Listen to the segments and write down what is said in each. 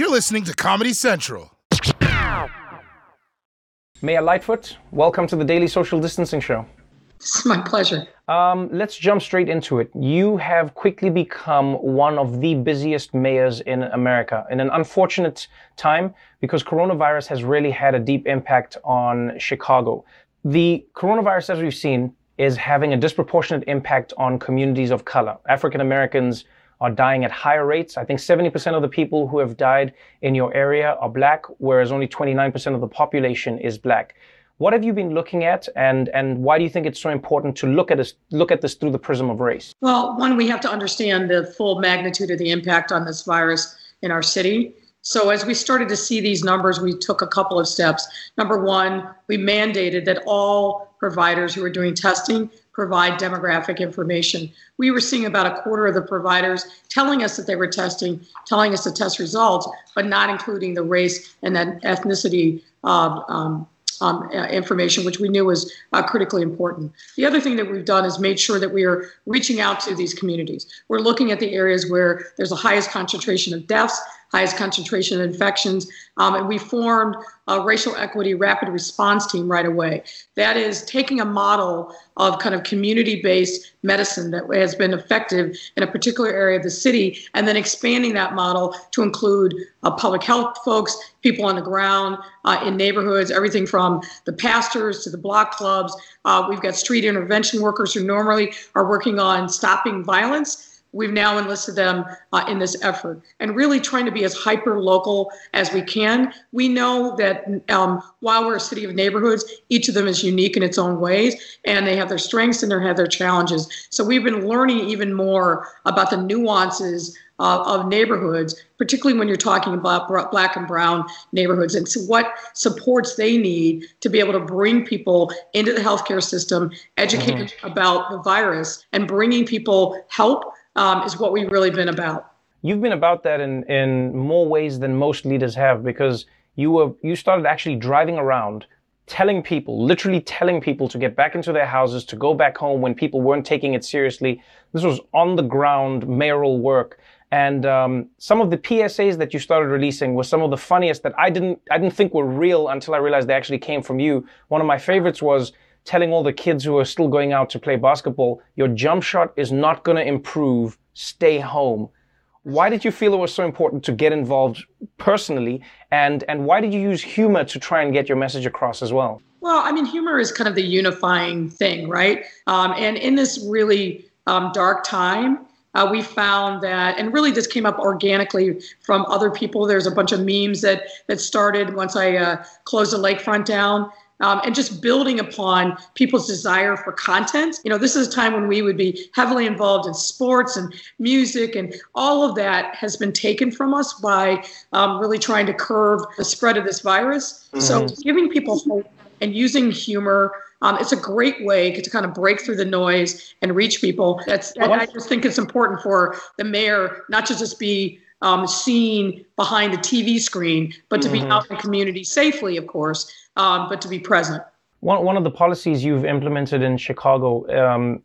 You're listening to Comedy Central. Mayor Lightfoot, welcome to the Daily Social Distancing Show. It's my pleasure. Um, let's jump straight into it. You have quickly become one of the busiest mayors in America in an unfortunate time because coronavirus has really had a deep impact on Chicago. The coronavirus, as we've seen, is having a disproportionate impact on communities of color. African Americans are dying at higher rates. I think 70% of the people who have died in your area are black, whereas only 29% of the population is black. What have you been looking at, and and why do you think it's so important to look at this look at this through the prism of race? Well, one, we have to understand the full magnitude of the impact on this virus in our city. So as we started to see these numbers, we took a couple of steps. Number one, we mandated that all providers who are doing testing provide demographic information. We were seeing about a quarter of the providers telling us that they were testing, telling us the test results, but not including the race and then ethnicity uh, um, um, uh, information, which we knew was uh, critically important. The other thing that we've done is made sure that we are reaching out to these communities. We're looking at the areas where there's the highest concentration of deaths, highest concentration of infections. Um, and we formed a racial equity rapid response team right away. That is taking a model of kind of community based medicine that has been effective in a particular area of the city and then expanding that model to include uh, public health folks, people on the ground uh, in neighborhoods, everything from the pastors to the block clubs. Uh, we've got street intervention workers who normally are working on stopping violence We've now enlisted them uh, in this effort and really trying to be as hyper local as we can. We know that um, while we're a city of neighborhoods, each of them is unique in its own ways and they have their strengths and they have their challenges. So we've been learning even more about the nuances uh, of neighborhoods, particularly when you're talking about black and brown neighborhoods, and so what supports they need to be able to bring people into the healthcare system, educate mm-hmm. about the virus, and bringing people help um, is what we've really been about. You've been about that in, in more ways than most leaders have because you were you started actually driving around telling people, literally telling people to get back into their houses, to go back home when people weren't taking it seriously. This was on the ground mayoral work. And um, some of the PSAs that you started releasing were some of the funniest that I didn't I didn't think were real until I realized they actually came from you. One of my favorites was telling all the kids who are still going out to play basketball, your jump shot is not going to improve. Stay home. Why did you feel it was so important to get involved personally? And, and why did you use humor to try and get your message across as well? Well, I mean, humor is kind of the unifying thing, right? Um, and in this really um, dark time, uh, we found that, and really this came up organically from other people. There's a bunch of memes that that started once I uh, closed the lakefront down um, and just building upon people's desire for content. You know, this is a time when we would be heavily involved in sports and music, and all of that has been taken from us by um, really trying to curb the spread of this virus. Mm-hmm. So, giving people hope and using humor. Um, it's a great way to kind of break through the noise and reach people. That's I just think it's important for the mayor not to just be um, seen behind the TV screen, but to mm-hmm. be out in the community safely, of course, um, but to be present. One, one of the policies you've implemented in Chicago um,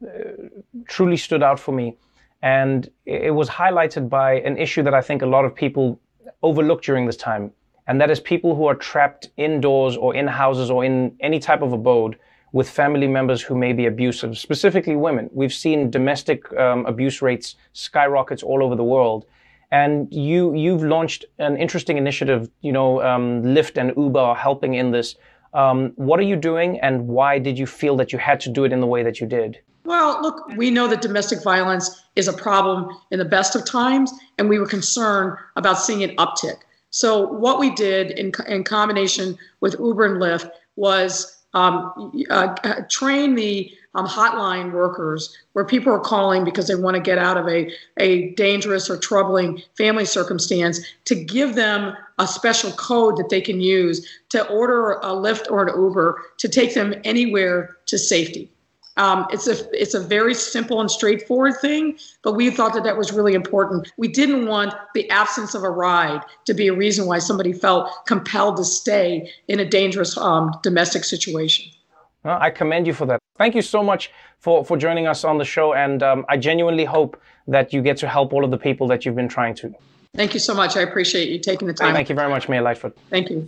truly stood out for me. And it was highlighted by an issue that I think a lot of people overlook during this time. And that is people who are trapped indoors or in houses or in any type of abode with family members who may be abusive, specifically women. We've seen domestic um, abuse rates skyrockets all over the world and you you've launched an interesting initiative. You know, um, Lyft and Uber are helping in this. Um, what are you doing, and why did you feel that you had to do it in the way that you did? Well, look, we know that domestic violence is a problem in the best of times, and we were concerned about seeing an uptick. So, what we did in, in combination with Uber and Lyft was um, uh, train the um, hotline workers where people are calling because they want to get out of a, a dangerous or troubling family circumstance to give them a special code that they can use to order a Lyft or an Uber to take them anywhere to safety. Um, it's a it's a very simple and straightforward thing, but we thought that that was really important. We didn't want the absence of a ride to be a reason why somebody felt compelled to stay in a dangerous um, domestic situation. Well, I commend you for that. Thank you so much for, for joining us on the show, and um, I genuinely hope that you get to help all of the people that you've been trying to. Thank you so much. I appreciate you taking the time. Thank you very much, Mayor Lightfoot. Thank you.